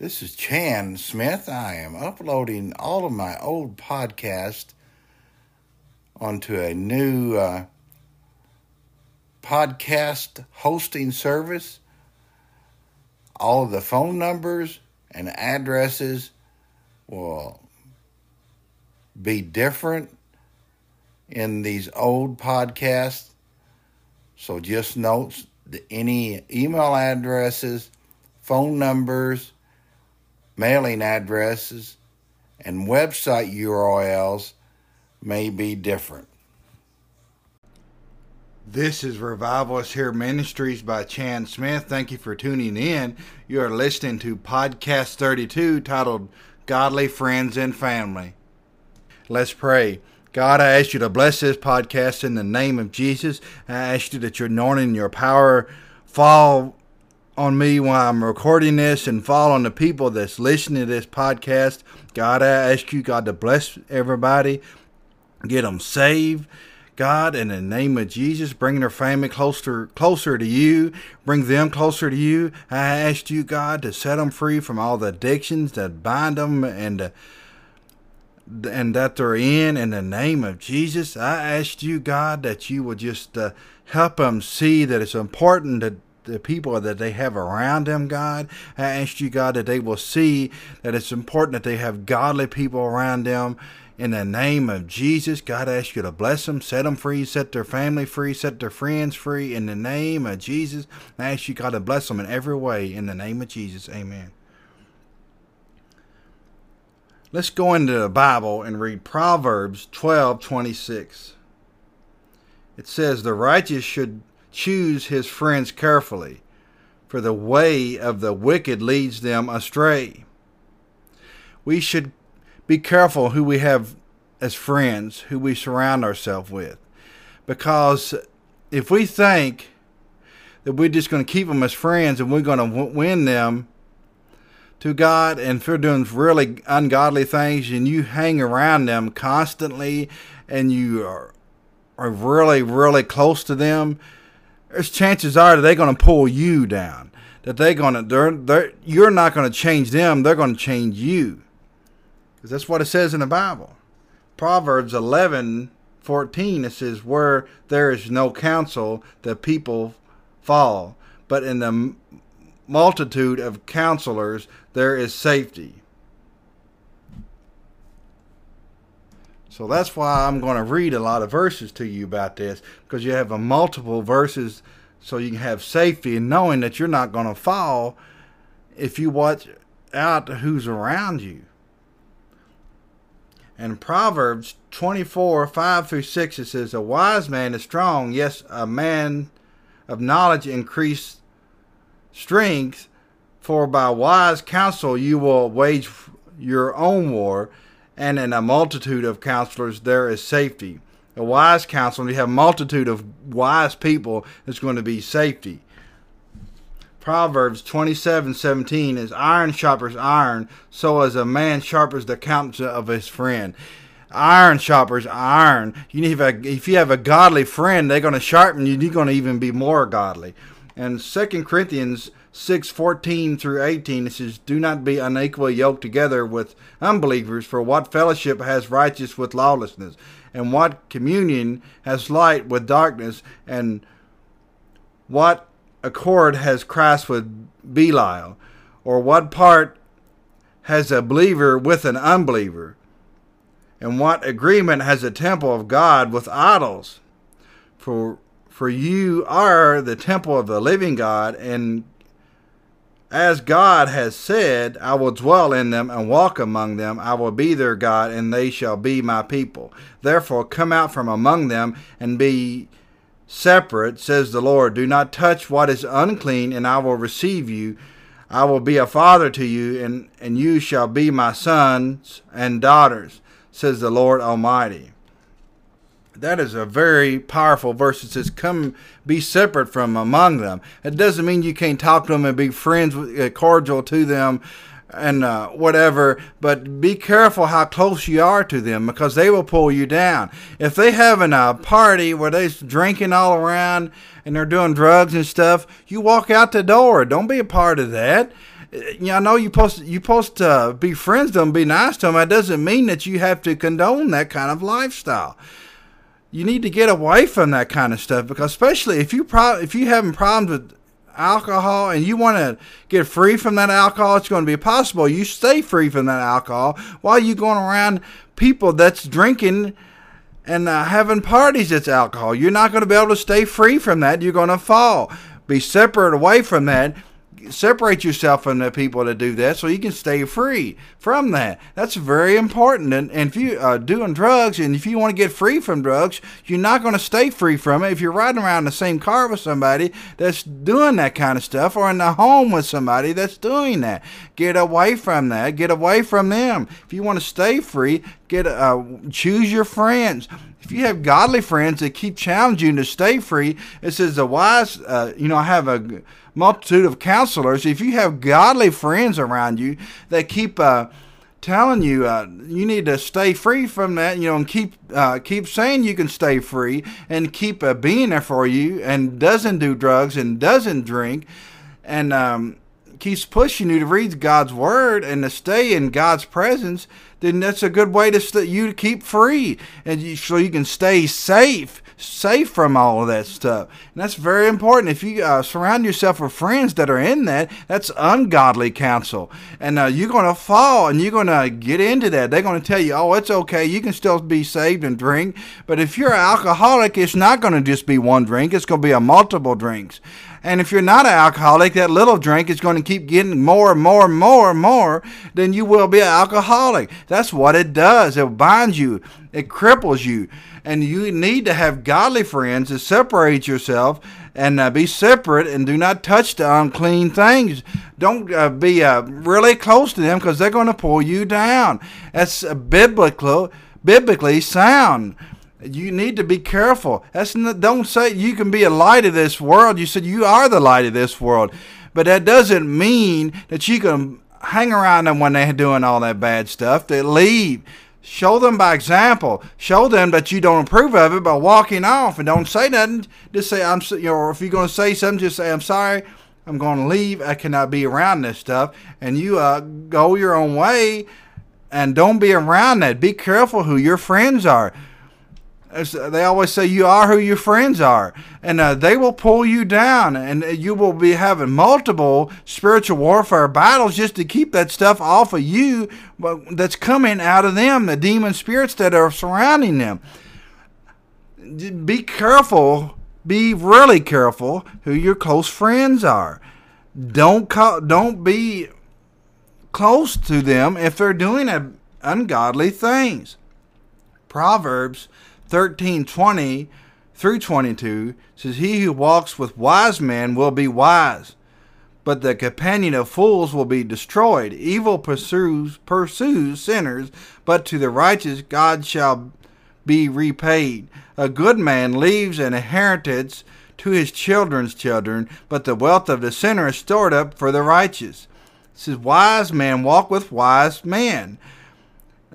This is Chan Smith. I am uploading all of my old podcasts onto a new uh, podcast hosting service. All of the phone numbers and addresses will be different in these old podcasts. So just note any email addresses, phone numbers, mailing addresses, and website URLs may be different. This is Revival Is Here Ministries by Chan Smith. Thank you for tuning in. You are listening to Podcast 32 titled Godly Friends and Family. Let's pray. God, I ask you to bless this podcast in the name of Jesus. I ask you that your anointing and your power fall on me while I'm recording this and fall on the people that's listening to this podcast. God, I ask you, God, to bless everybody, get them saved. God, in the name of Jesus, bring their family closer, closer to you. Bring them closer to you. I ask you, God, to set them free from all the addictions that bind them and and that they're in. In the name of Jesus, I ask you, God, that you will just uh, help them see that it's important that the people that they have around them, God. I ask you, God, that they will see that it's important that they have godly people around them. In the name of Jesus, God, I ask you to bless them, set them free, set their family free, set their friends free. In the name of Jesus, I ask you, God, to bless them in every way. In the name of Jesus, amen. Let's go into the Bible and read Proverbs 12 26. It says, The righteous should choose his friends carefully, for the way of the wicked leads them astray. We should be careful who we have as friends, who we surround ourselves with, because if we think that we're just going to keep them as friends and we're going to win them to God, and if they're doing really ungodly things and you hang around them constantly and you are, are really, really close to them, there's chances are that they're going to pull you down. That they're going to, they're, they're, you're not going to change them. They're going to change you. Because that's what it says in the Bible. Proverbs 11, 14, it says, Where there is no counsel, the people fall. But in the multitude of counselors, there is safety. So that's why I'm going to read a lot of verses to you about this because you have a multiple verses so you can have safety and knowing that you're not going to fall if you watch out who's around you. And Proverbs 24, 5 through 6, it says, A wise man is strong, yes, a man of knowledge increase strength, for by wise counsel you will wage your own war and in a multitude of counselors there is safety. A wise counselor, you have a multitude of wise people, there's going to be safety. Proverbs 27 17 is iron sharpers iron, so as a man sharpens the countenance of his friend. Iron sharpers iron. You need a, if you have a godly friend, they're going to sharpen you. You're going to even be more godly. And Second Corinthians 6 14 through 18, it says, Do not be unequally yoked together with unbelievers, for what fellowship has righteous with lawlessness? And what communion has light with darkness? And what accord has Christ with Belial? Or what part has a believer with an unbeliever? And what agreement has a temple of God with idols? For for you are the temple of the living God, and as God has said, I will dwell in them and walk among them. I will be their God, and they shall be my people. Therefore, come out from among them and be separate, says the Lord. Do not touch what is unclean, and I will receive you. I will be a father to you, and, and you shall be my sons and daughters, says the Lord Almighty that is a very powerful verse. It says, "Come, be separate from among them." It doesn't mean you can't talk to them and be friends, with, uh, cordial to them, and uh, whatever. But be careful how close you are to them because they will pull you down. If they having a party where they're drinking all around and they're doing drugs and stuff, you walk out the door. Don't be a part of that. you know, I know you supposed you supposed to be friends with them, be nice to them. That doesn't mean that you have to condone that kind of lifestyle. You need to get away from that kind of stuff because, especially if you pro- if you having problems with alcohol and you want to get free from that alcohol, it's going to be possible. You stay free from that alcohol while you going around people that's drinking and uh, having parties that's alcohol. You're not going to be able to stay free from that. You're going to fall. Be separate away from that separate yourself from the people that do that so you can stay free from that. That's very important. And, and if you are uh, doing drugs and if you want to get free from drugs, you're not going to stay free from it if you're riding around in the same car with somebody that's doing that kind of stuff or in the home with somebody that's doing that. Get away from that. Get away from them. If you want to stay free, get uh, choose your friends if you have godly friends that keep challenging you to stay free, it says the wise, uh, you know, I have a multitude of counselors. If you have godly friends around you that keep uh, telling you uh, you need to stay free from that, you know, and keep uh, keep saying you can stay free and keep uh, being there for you, and doesn't do drugs and doesn't drink, and um, keeps pushing you to read God's word and to stay in God's presence, then that's a good way to st- you to keep free and you, so you can stay safe safe from all of that stuff. And that's very important. If you uh, surround yourself with friends that are in that, that's ungodly counsel. And uh, you're going to fall and you're going to get into that. They're going to tell you, oh, it's okay. You can still be saved and drink. But if you're an alcoholic, it's not going to just be one drink, it's going to be a multiple drinks. And if you're not an alcoholic, that little drink is going to keep getting more and more and more and more, then you will be an alcoholic. That's what it does. It binds you, it cripples you and you need to have godly friends to separate yourself and uh, be separate and do not touch the unclean things. Don't uh, be uh, really close to them because they're going to pull you down. That's biblical, biblically sound. You need to be careful. That's not, don't say you can be a light of this world. You said you are the light of this world, but that doesn't mean that you can hang around them when they're doing all that bad stuff. They leave. Show them by example. Show them that you don't approve of it by walking off and don't say nothing. Just say I'm. You know, if you're going to say something, just say I'm sorry. I'm going to leave. I cannot be around this stuff. And you uh, go your own way, and don't be around that. Be careful who your friends are. As they always say, you are who your friends are, and uh, they will pull you down, and you will be having multiple spiritual warfare battles just to keep that stuff off of you. That's coming out of them, the demon spirits that are surrounding them. Be careful. Be really careful who your close friends are. Don't call, don't be close to them if they're doing ungodly things. Proverbs 13 20 through 22 says, He who walks with wise men will be wise, but the companion of fools will be destroyed. Evil pursues, pursues sinners, but to the righteous God shall be repaid. A good man leaves an inheritance to his children's children, but the wealth of the sinner is stored up for the righteous. It says, Wise men walk with wise men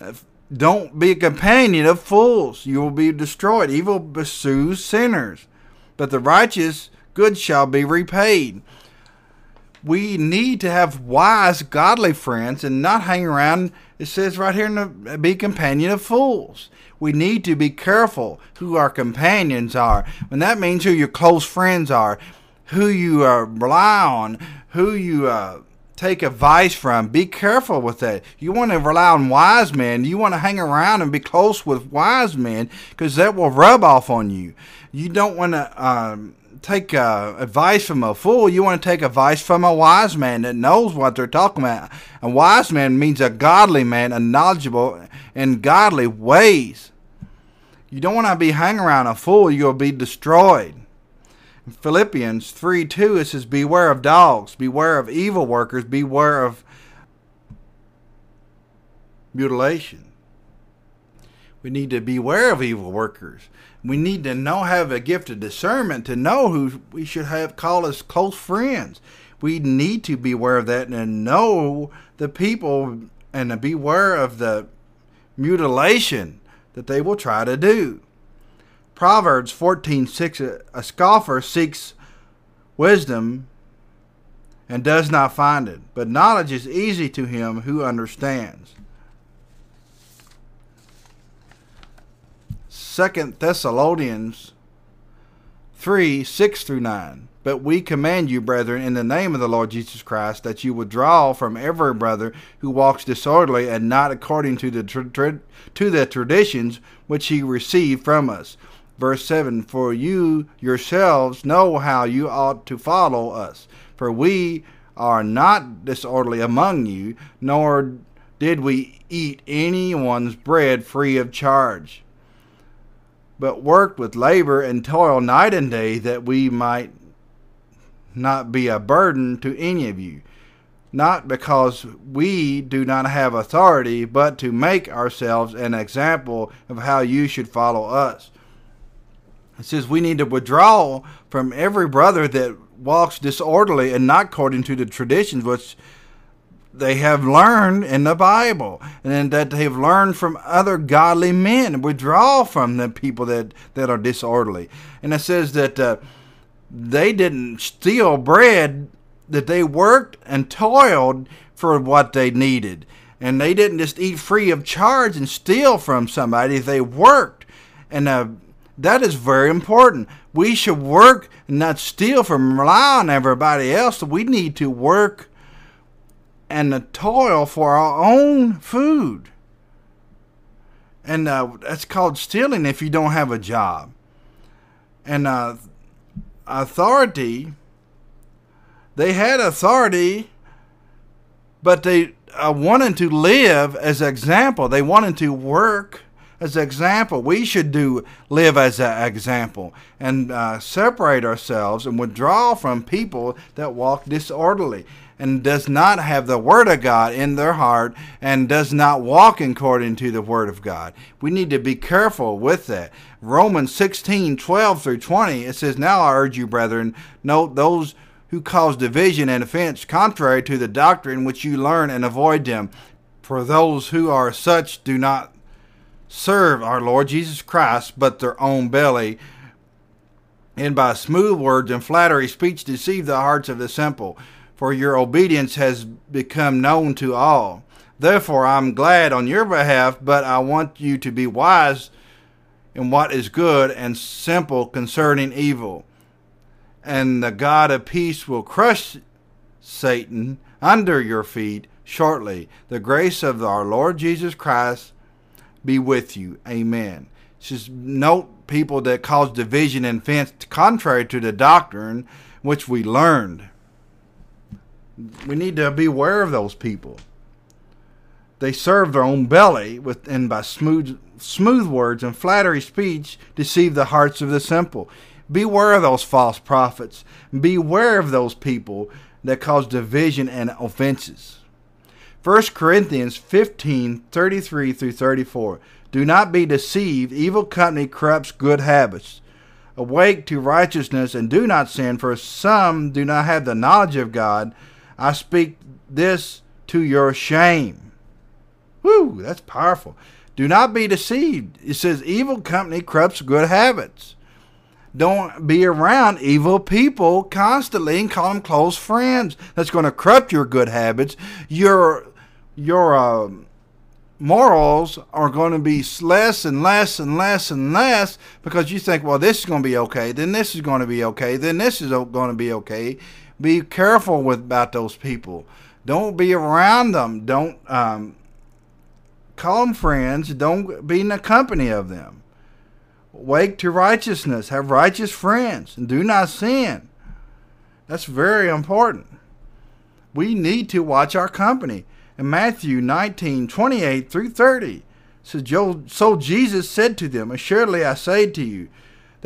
uh, don't be a companion of fools. You will be destroyed. Evil pursues sinners, but the righteous good shall be repaid. We need to have wise, godly friends and not hang around. It says right here, be companion of fools. We need to be careful who our companions are. And that means who your close friends are, who you uh, rely on, who you uh, take advice from. Be careful with that. You want to rely on wise men. You want to hang around and be close with wise men because that will rub off on you. You don't want to um, take uh, advice from a fool. You want to take advice from a wise man that knows what they're talking about. A wise man means a godly man, a knowledgeable in godly ways. You don't want to be hanging around a fool. You'll be destroyed. Philippians 3 2, it says, Beware of dogs, beware of evil workers, beware of mutilation. We need to beware of evil workers. We need to know, have a gift of discernment to know who we should have call as close friends. We need to beware of that and know the people and beware of the mutilation that they will try to do. Proverbs 14:6 a scoffer seeks wisdom and does not find it. But knowledge is easy to him who understands. Second Thessalonians 3 6 through 9. But we command you, brethren, in the name of the Lord Jesus Christ, that you withdraw from every brother who walks disorderly and not according to the tra- to the traditions which he received from us. Verse 7 For you yourselves know how you ought to follow us. For we are not disorderly among you, nor did we eat anyone's bread free of charge, but worked with labor and toil night and day that we might not be a burden to any of you, not because we do not have authority, but to make ourselves an example of how you should follow us. It says we need to withdraw from every brother that walks disorderly and not according to the traditions which they have learned in the Bible and that they have learned from other godly men. Withdraw from the people that, that are disorderly. And it says that uh, they didn't steal bread, that they worked and toiled for what they needed. And they didn't just eat free of charge and steal from somebody, they worked. And uh, that is very important. We should work and not steal from rely on everybody else. We need to work and toil for our own food. And uh, that's called stealing if you don't have a job. And uh, authority, they had authority, but they uh, wanted to live as example. They wanted to work as example. We should do live as an example and uh, separate ourselves and withdraw from people that walk disorderly and does not have the word of God in their heart and does not walk according to the word of God. We need to be careful with that. Romans 16, 12 through 20, it says, Now I urge you, brethren, note those who cause division and offense contrary to the doctrine which you learn and avoid them. For those who are such do not serve our Lord Jesus Christ, but their own belly, and by smooth words and flattery speech deceive the hearts of the simple. For your obedience has become known to all. Therefore, I'm glad on your behalf, but I want you to be wise in what is good and simple concerning evil. And the God of peace will crush Satan under your feet shortly. The grace of our Lord Jesus Christ be with you. Amen. Just note people that cause division and offense contrary to the doctrine which we learned. We need to be aware of those people. They serve their own belly with, and by smooth, smooth words and flattery speech deceive the hearts of the simple. Beware of those false prophets. Beware of those people that cause division and offenses. 1 Corinthians 15 33 through 34. Do not be deceived. Evil company corrupts good habits. Awake to righteousness and do not sin, for some do not have the knowledge of God. I speak this to your shame. Whew, that's powerful. Do not be deceived. It says evil company corrupts good habits. Don't be around evil people constantly and call them close friends. That's going to corrupt your good habits. Your your uh, morals are going to be less and less and less and less because you think, well, this is going to be okay, then this is going to be okay, then this is going to be okay. Be careful with about those people. Don't be around them. Don't um, call them friends. Don't be in the company of them. Wake to righteousness. Have righteous friends, and do not sin. That's very important. We need to watch our company in Matthew 19 28 through 30. So, so Jesus said to them, Assuredly I say to you,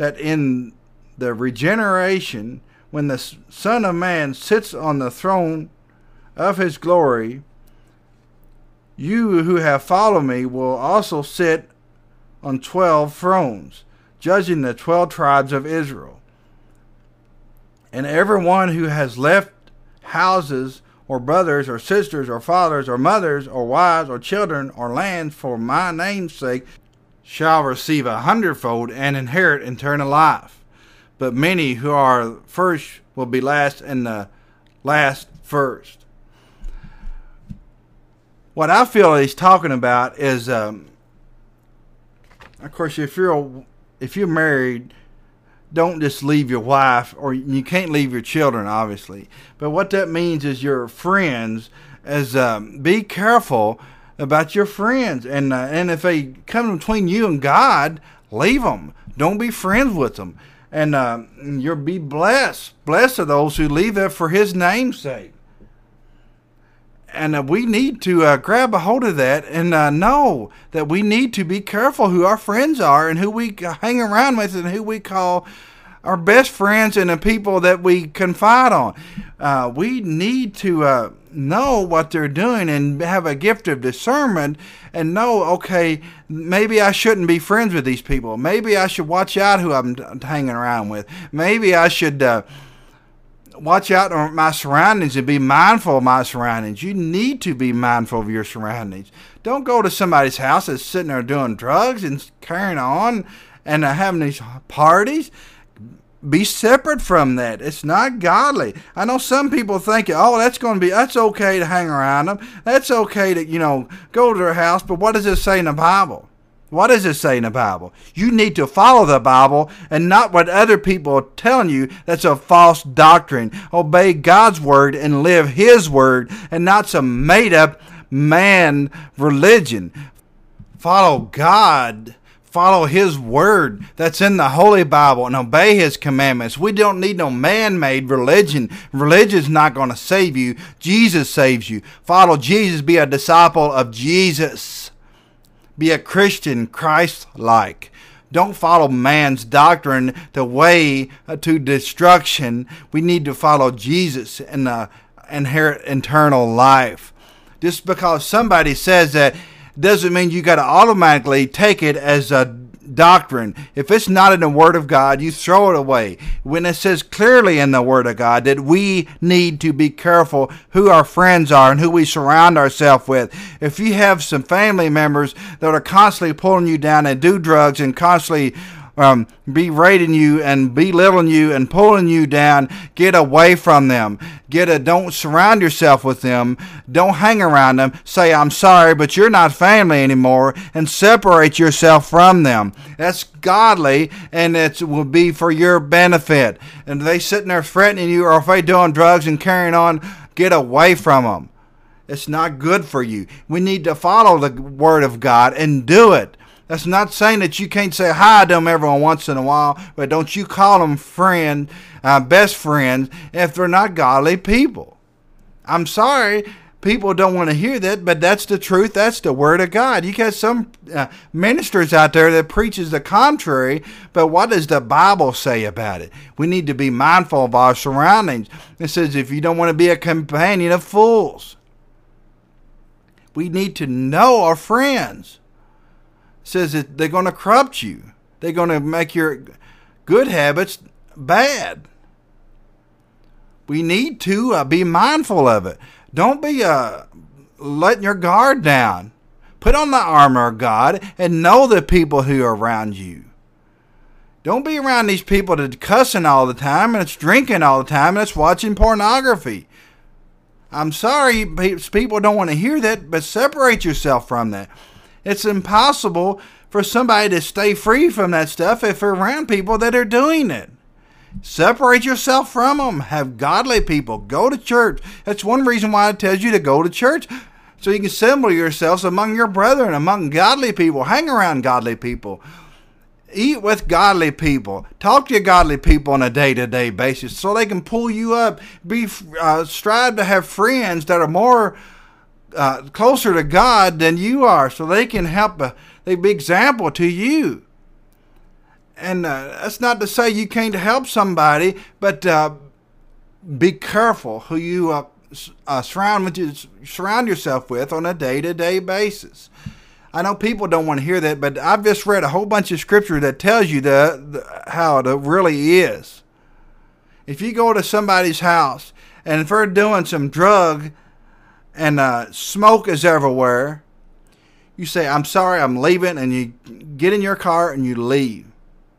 that in the regeneration, when the Son of Man sits on the throne of his glory, you who have followed me will also sit on twelve thrones, judging the twelve tribes of Israel. And everyone who has left houses, or brothers or sisters or fathers or mothers or wives or children or lands for my name's sake shall receive a hundredfold and inherit eternal life. But many who are first will be last, and the last first. What I feel he's talking about is, um, of course, if you're if you're married, don't just leave your wife, or you can't leave your children, obviously. But what that means is your friends, as um, be careful about your friends, and uh, and if they come between you and God, leave them. Don't be friends with them, and uh, you'll be blessed. Blessed are those who leave it for His name's sake. And uh, we need to uh, grab a hold of that and uh, know that we need to be careful who our friends are and who we hang around with and who we call our best friends and the people that we confide on. Uh, we need to uh, know what they're doing and have a gift of discernment and know, okay, maybe I shouldn't be friends with these people. Maybe I should watch out who I'm hanging around with. Maybe I should. Watch out on my surroundings and be mindful of my surroundings. You need to be mindful of your surroundings. Don't go to somebody's house that's sitting there doing drugs and carrying on and having these parties. Be separate from that. It's not godly. I know some people think, oh, that's going to be, that's okay to hang around them. That's okay to, you know, go to their house. But what does it say in the Bible? What does it say in the Bible? You need to follow the Bible and not what other people are telling you that's a false doctrine. Obey God's word and live His word and not some made up man religion. Follow God. Follow His word that's in the Holy Bible and obey His commandments. We don't need no man made religion. Religion's not going to save you. Jesus saves you. Follow Jesus. Be a disciple of Jesus. Be a Christian, Christ like. Don't follow man's doctrine the way uh, to destruction. We need to follow Jesus and uh, inherit eternal life. Just because somebody says that doesn't mean you got to automatically take it as a doctrine. If it's not in the Word of God, you throw it away. When it says clearly in the Word of God that we need to be careful who our friends are and who we surround ourselves with. If you have some family members that are constantly pulling you down and do drugs and constantly um, berating you and belittling you and pulling you down, get away from them. Get a don't surround yourself with them. Don't hang around them. Say I'm sorry, but you're not family anymore, and separate yourself from them. That's godly, and it will be for your benefit. And they sitting there threatening you, or if they doing drugs and carrying on, get away from them. It's not good for you. We need to follow the word of God and do it. That's not saying that you can't say hi to them every once in a while, but don't you call them friend, uh, best friends, if they're not godly people. I'm sorry, people don't want to hear that, but that's the truth. That's the word of God. You got some uh, ministers out there that preaches the contrary, but what does the Bible say about it? We need to be mindful of our surroundings. It says if you don't want to be a companion of fools, we need to know our friends says that they're going to corrupt you. They're going to make your good habits bad. We need to uh, be mindful of it. Don't be uh, letting your guard down. Put on the armor of God and know the people who are around you. Don't be around these people that's cussing all the time and it's drinking all the time and it's watching pornography. I'm sorry, people don't want to hear that, but separate yourself from that. It's impossible for somebody to stay free from that stuff if they're around people that are doing it. Separate yourself from them. Have godly people. Go to church. That's one reason why it tells you to go to church. So you can assemble yourselves among your brethren, among godly people. Hang around godly people. Eat with godly people. Talk to your godly people on a day to day basis so they can pull you up. Be uh, Strive to have friends that are more uh, closer to God than you are, so they can help. They be example to you. And uh, that's not to say you can't help somebody, but uh, be careful who you uh, uh, surround with you, surround yourself with on a day to day basis. I know people don't want to hear that, but I've just read a whole bunch of scripture that tells you the, the how it really is. If you go to somebody's house and if they're doing some drug and uh, smoke is everywhere, you say, I'm sorry, I'm leaving, and you get in your car and you leave.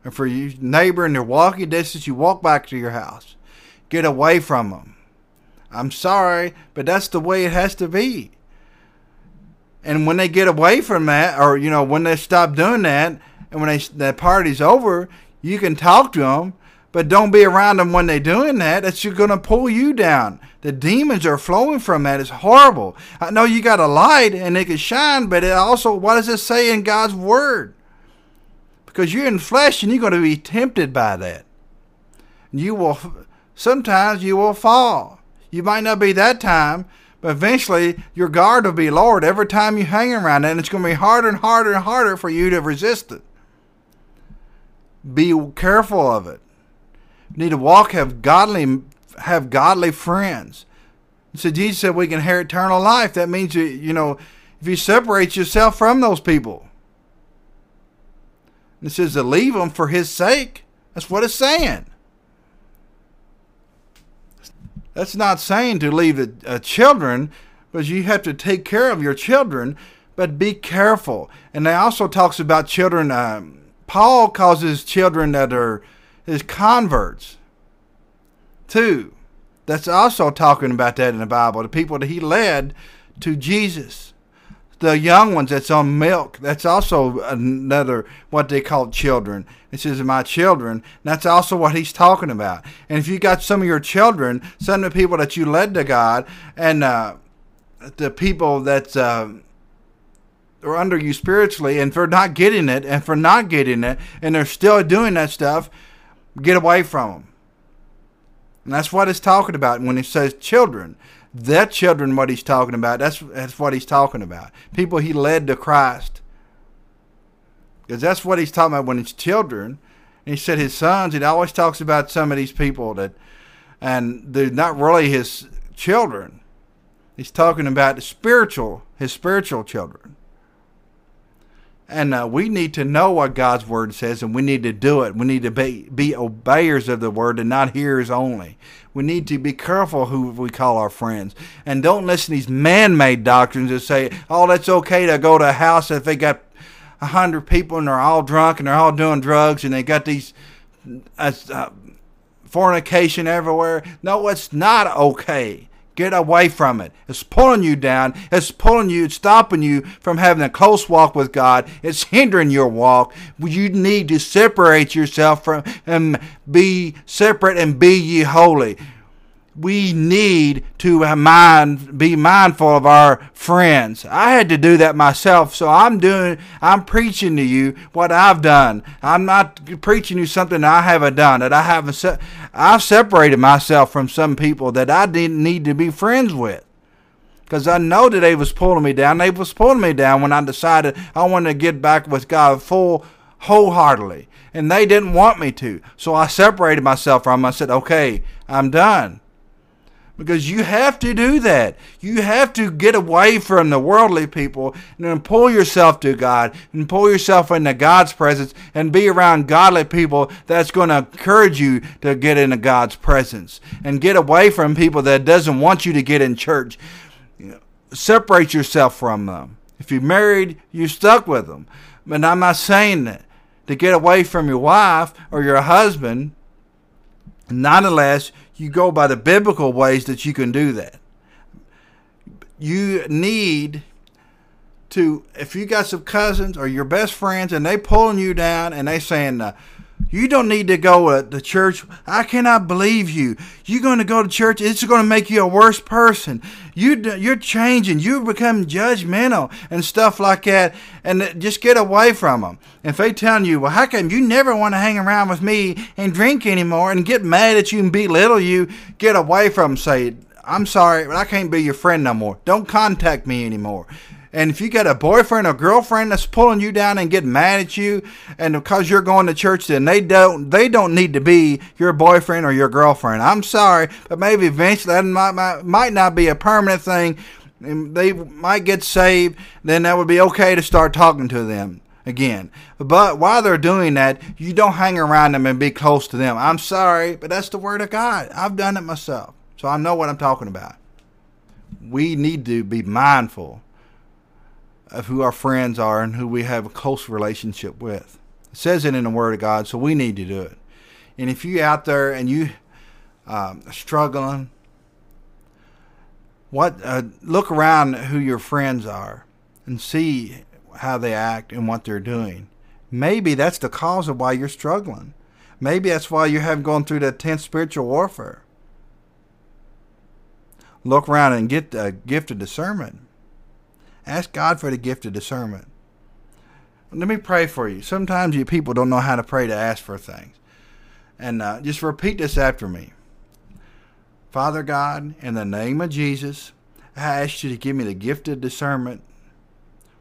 And for your neighbor in their walking distance, you walk back to your house. Get away from them. I'm sorry, but that's the way it has to be. And when they get away from that, or you know, when they stop doing that, and when they that party's over, you can talk to them, but don't be around them when they're doing that. That's going to pull you down. The demons are flowing from that. It's horrible. I know you got a light and it can shine, but it also, what does it say in God's word? Because you're in flesh and you're going to be tempted by that. You will, sometimes you will fall. You might not be that time, but eventually your guard will be lowered every time you hang around it, and it's going to be harder and harder and harder for you to resist it. Be careful of it. Need to walk, have godly, have godly friends. So Jesus said we can inherit eternal life. That means you, you know, if you separate yourself from those people. It says to leave them for His sake. That's what it's saying. That's not saying to leave the uh, children, but you have to take care of your children, but be careful. And they also talks about children. Um, Paul causes children that are his converts too. That's also talking about that in the Bible. The people that he led to Jesus the young ones that's on milk, that's also another what they call children. It says, My children. That's also what he's talking about. And if you got some of your children, some of the people that you led to God, and uh, the people that uh, are under you spiritually, and for not getting it, and for not getting it, and they're still doing that stuff, get away from them. And that's what he's talking about. When he says children that children what he's talking about. That's that's what he's talking about. People he led to christ. Because that's what he's talking about when it's children. And he said his sons he always talks about some of these people that and they're not really his children. He's talking about the spiritual his spiritual children and uh, we need to know what God's word says, and we need to do it. We need to be, be obeyers of the word and not hearers only. We need to be careful who we call our friends. And don't listen to these man made doctrines that say, oh, that's okay to go to a house if they got a hundred people and they're all drunk and they're all doing drugs and they got these uh, uh fornication everywhere. No, it's not okay. Get away from it. It's pulling you down. It's pulling you, it's stopping you from having a close walk with God. It's hindering your walk. You need to separate yourself from and be separate and be ye holy we need to mind be mindful of our friends. I had to do that myself, so I'm doing I'm preaching to you what I've done. I'm not preaching you something I haven't done that I haven't se- I've separated myself from some people that I didn't need to be friends with. Because I know that they was pulling me down. They was pulling me down when I decided I wanted to get back with God full wholeheartedly. And they didn't want me to. So I separated myself from them. I said, okay, I'm done because you have to do that. You have to get away from the worldly people and then pull yourself to God and pull yourself into God's presence and be around godly people that's going to encourage you to get into God's presence and get away from people that doesn't want you to get in church. Separate yourself from them. If you're married, you're stuck with them. But I'm not saying that to get away from your wife or your husband. Nonetheless, you go by the biblical ways that you can do that. You need to, if you got some cousins or your best friends and they pulling you down and they saying, uh, you don't need to go to church. I cannot believe you. You're going to go to church. It's going to make you a worse person. You you're changing. You become judgmental and stuff like that. And just get away from them. If they telling you, well, how come you never want to hang around with me and drink anymore and get mad at you and belittle you? Get away from them. Say, I'm sorry, but I can't be your friend no more. Don't contact me anymore. And if you got a boyfriend or girlfriend that's pulling you down and getting mad at you, and because you're going to church, then they don't they don't need to be your boyfriend or your girlfriend. I'm sorry, but maybe eventually that might might, might not be a permanent thing. And they might get saved, then that would be okay to start talking to them again. But while they're doing that, you don't hang around them and be close to them. I'm sorry, but that's the word of God. I've done it myself, so I know what I'm talking about. We need to be mindful of who our friends are and who we have a close relationship with. It says it in the Word of God, so we need to do it. And if you out there and you um, struggling What uh, look around who your friends are and see how they act and what they're doing. Maybe that's the cause of why you're struggling. Maybe that's why you haven't gone through the intense spiritual warfare. Look around and get the gift of discernment. Ask God for the gift of discernment. Let me pray for you. Sometimes you people don't know how to pray to ask for things. And uh, just repeat this after me. Father God, in the name of Jesus, I ask you to give me the gift of discernment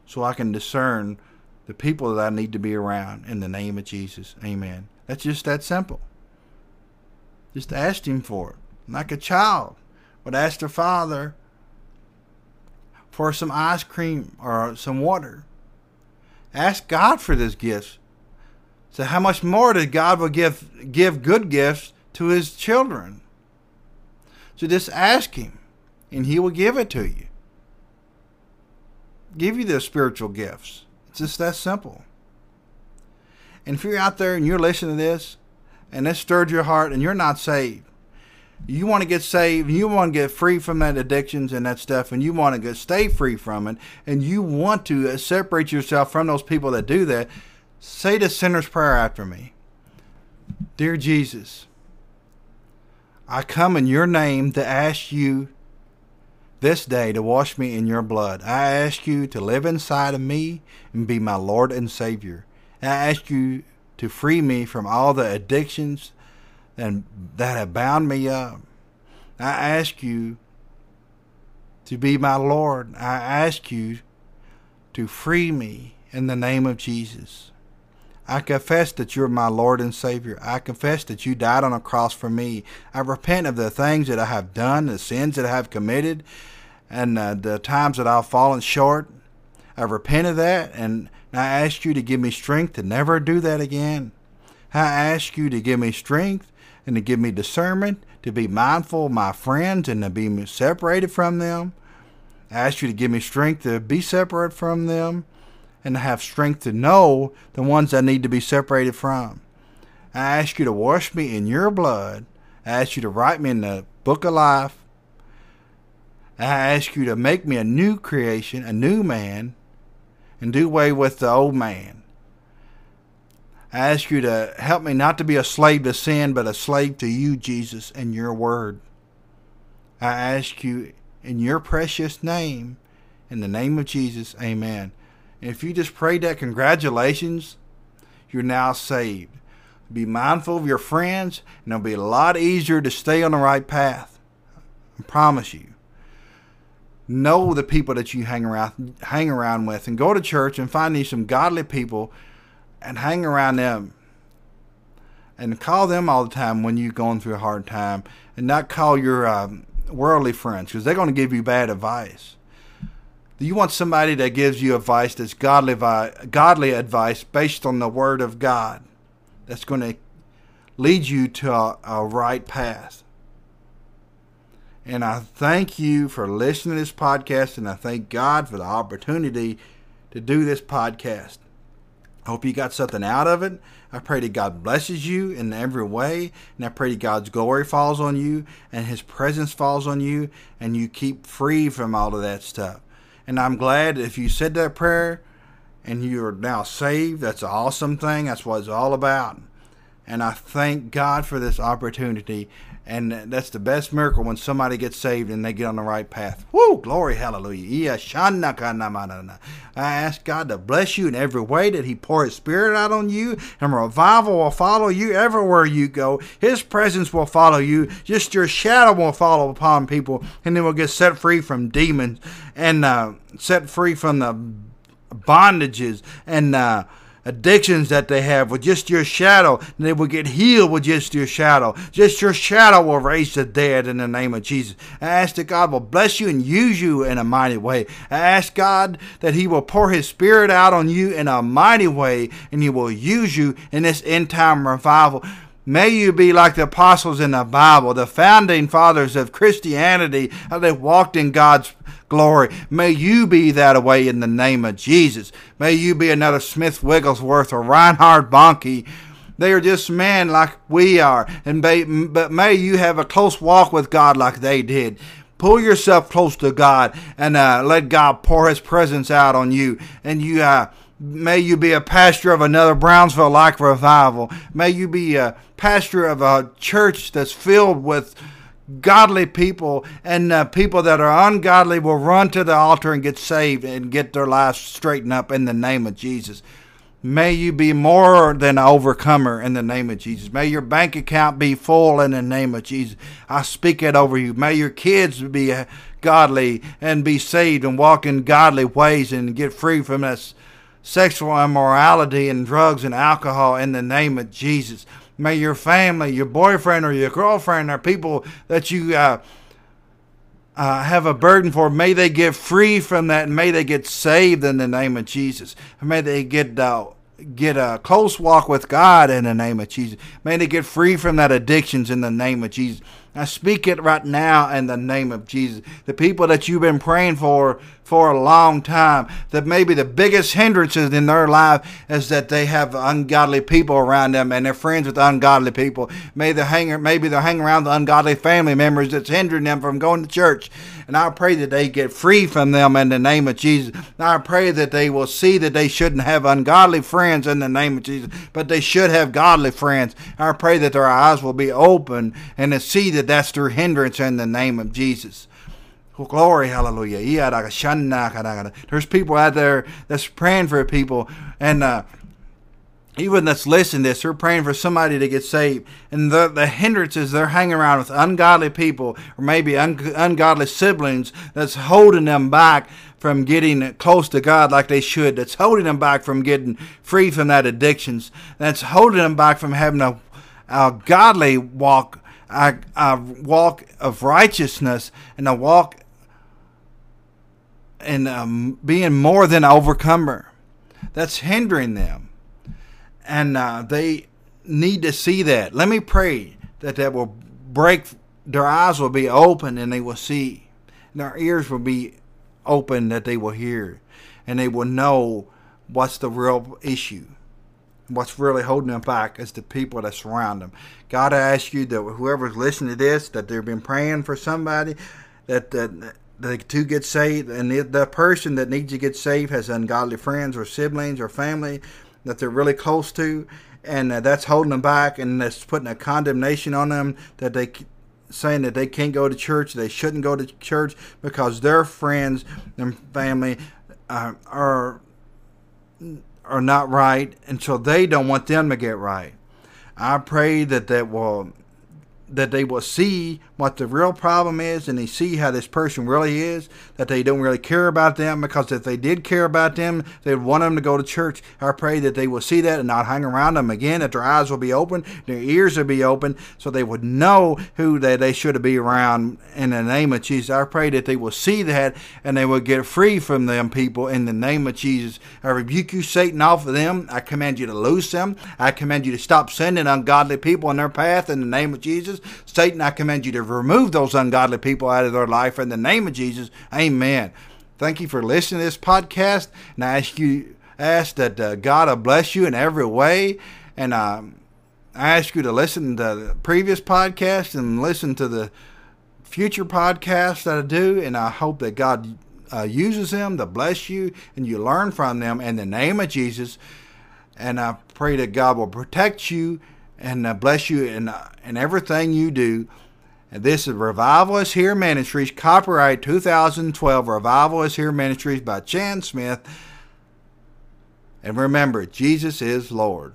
so I can discern the people that I need to be around in the name of Jesus. Amen. That's just that simple. Just ask Him for it. Like a child would ask their father for some ice cream or some water. Ask God for those gifts. So how much more does God will give give good gifts to his children? So just ask him and he will give it to you. Give you the spiritual gifts. It's just that simple. And if you're out there and you're listening to this and this stirred your heart and you're not saved, you want to get saved, you want to get free from that addictions and that stuff, and you want to get, stay free from it, and you want to uh, separate yourself from those people that do that, say the sinner's prayer after me. Dear Jesus, I come in your name to ask you this day to wash me in your blood. I ask you to live inside of me and be my Lord and Savior. I ask you to free me from all the addictions and that have bound me up. I ask you to be my Lord. I ask you to free me in the name of Jesus. I confess that you're my Lord and Savior. I confess that you died on a cross for me. I repent of the things that I have done, the sins that I have committed, and uh, the times that I've fallen short. I repent of that, and I ask you to give me strength to never do that again. I ask you to give me strength and to give me discernment, to be mindful of my friends and to be separated from them. I ask you to give me strength to be separate from them and to have strength to know the ones I need to be separated from. I ask you to wash me in your blood. I ask you to write me in the book of life. I ask you to make me a new creation, a new man, and do away with the old man. I ask you to help me not to be a slave to sin, but a slave to you, Jesus, and your word. I ask you in your precious name, in the name of Jesus, amen. And if you just prayed that, congratulations, you're now saved. Be mindful of your friends, and it'll be a lot easier to stay on the right path. I promise you. Know the people that you hang around hang around with, and go to church and find these some godly people and hang around them and call them all the time when you're going through a hard time and not call your um, worldly friends because they're going to give you bad advice. You want somebody that gives you advice that's godly, godly advice based on the Word of God that's going to lead you to a, a right path. And I thank you for listening to this podcast, and I thank God for the opportunity to do this podcast. I hope you got something out of it. I pray that God blesses you in every way. And I pray that God's glory falls on you and His presence falls on you and you keep free from all of that stuff. And I'm glad if you said that prayer and you are now saved, that's an awesome thing. That's what it's all about. And I thank God for this opportunity. And that's the best miracle when somebody gets saved and they get on the right path. Woo! Glory, hallelujah. I ask God to bless you in every way, that He pour His Spirit out on you, and revival will follow you everywhere you go. His presence will follow you. Just your shadow will follow upon people, and then we'll get set free from demons and uh, set free from the bondages and uh, addictions that they have with just your shadow, and they will get healed with just your shadow. Just your shadow will raise the dead in the name of Jesus. I ask that God will bless you and use you in a mighty way. I ask God that He will pour His Spirit out on you in a mighty way, and He will use you in this end time revival. May you be like the apostles in the Bible, the founding fathers of Christianity, how they walked in God's glory. May you be that way in the name of Jesus. May you be another Smith Wigglesworth or Reinhard Bonnke. They are just men like we are, and may, but may you have a close walk with God like they did. pull yourself close to God and uh, let God pour His presence out on you. And you, uh, may you be a pastor of another Brownsville like revival. May you be a pastor of a church that's filled with godly people and uh, people that are ungodly will run to the altar and get saved and get their lives straightened up in the name of Jesus. May you be more than an overcomer in the name of Jesus. May your bank account be full in the name of Jesus. I speak it over you. May your kids be uh, godly and be saved and walk in godly ways and get free from this sexual immorality and drugs and alcohol in the name of Jesus. May your family, your boyfriend or your girlfriend, or people that you uh, uh, have a burden for, may they get free from that and may they get saved in the name of Jesus. May they get uh, get a close walk with God in the name of Jesus. May they get free from that addictions in the name of Jesus. I speak it right now in the name of Jesus. The people that you've been praying for for a long time, that maybe the biggest hindrances in their life is that they have ungodly people around them and they're friends with ungodly people. Maybe they're hanging, maybe they're hanging around the ungodly family members that's hindering them from going to church. And I pray that they get free from them in the name of Jesus. I pray that they will see that they shouldn't have ungodly friends in the name of Jesus, but they should have godly friends. I pray that their eyes will be open and to see that that's their hindrance in the name of Jesus. Well, glory, hallelujah. There's people out there that's praying for people, and uh, even that's listening to this, they're praying for somebody to get saved. And the, the hindrances, they're hanging around with ungodly people or maybe un, ungodly siblings that's holding them back from getting close to God like they should, that's holding them back from getting free from that addictions, that's holding them back from having a, a godly walk, a, a walk of righteousness, and a walk in um, being more than an overcomer. That's hindering them and uh, they need to see that. Let me pray that that will break. Their eyes will be open and they will see. And their ears will be open that they will hear, and they will know what's the real issue. What's really holding them back is the people that surround them. God, I ask you that whoever's listening to this, that they've been praying for somebody, that that the to get saved, and the, the person that needs to get saved has ungodly friends or siblings or family that they're really close to, and uh, that's holding them back, and that's putting a condemnation on them that they saying that they can't go to church, they shouldn't go to church because their friends and family uh, are are not right, and so they don't want them to get right. I pray that that will that they will see what the real problem is and they see how this person really is, that they don't really care about them because if they did care about them, they'd want them to go to church. I pray that they will see that and not hang around them again, that their eyes will be open, their ears will be open, so they would know who they, they should be around in the name of Jesus. I pray that they will see that and they will get free from them people in the name of Jesus. I rebuke you, Satan, off of them. I command you to loose them. I command you to stop sending ungodly people in their path in the name of Jesus. Satan, I command you to remove those ungodly people out of their life in the name of Jesus. Amen. Thank you for listening to this podcast, and I ask you ask that uh, God will bless you in every way, and um, I ask you to listen to the previous podcast and listen to the future podcasts that I do, and I hope that God uh, uses them to bless you and you learn from them in the name of Jesus. And I pray that God will protect you and uh, bless you in, uh, in everything you do. And this is Revival is Here Ministries, copyright 2012. Revival is Here Ministries by Chan Smith. And remember, Jesus is Lord.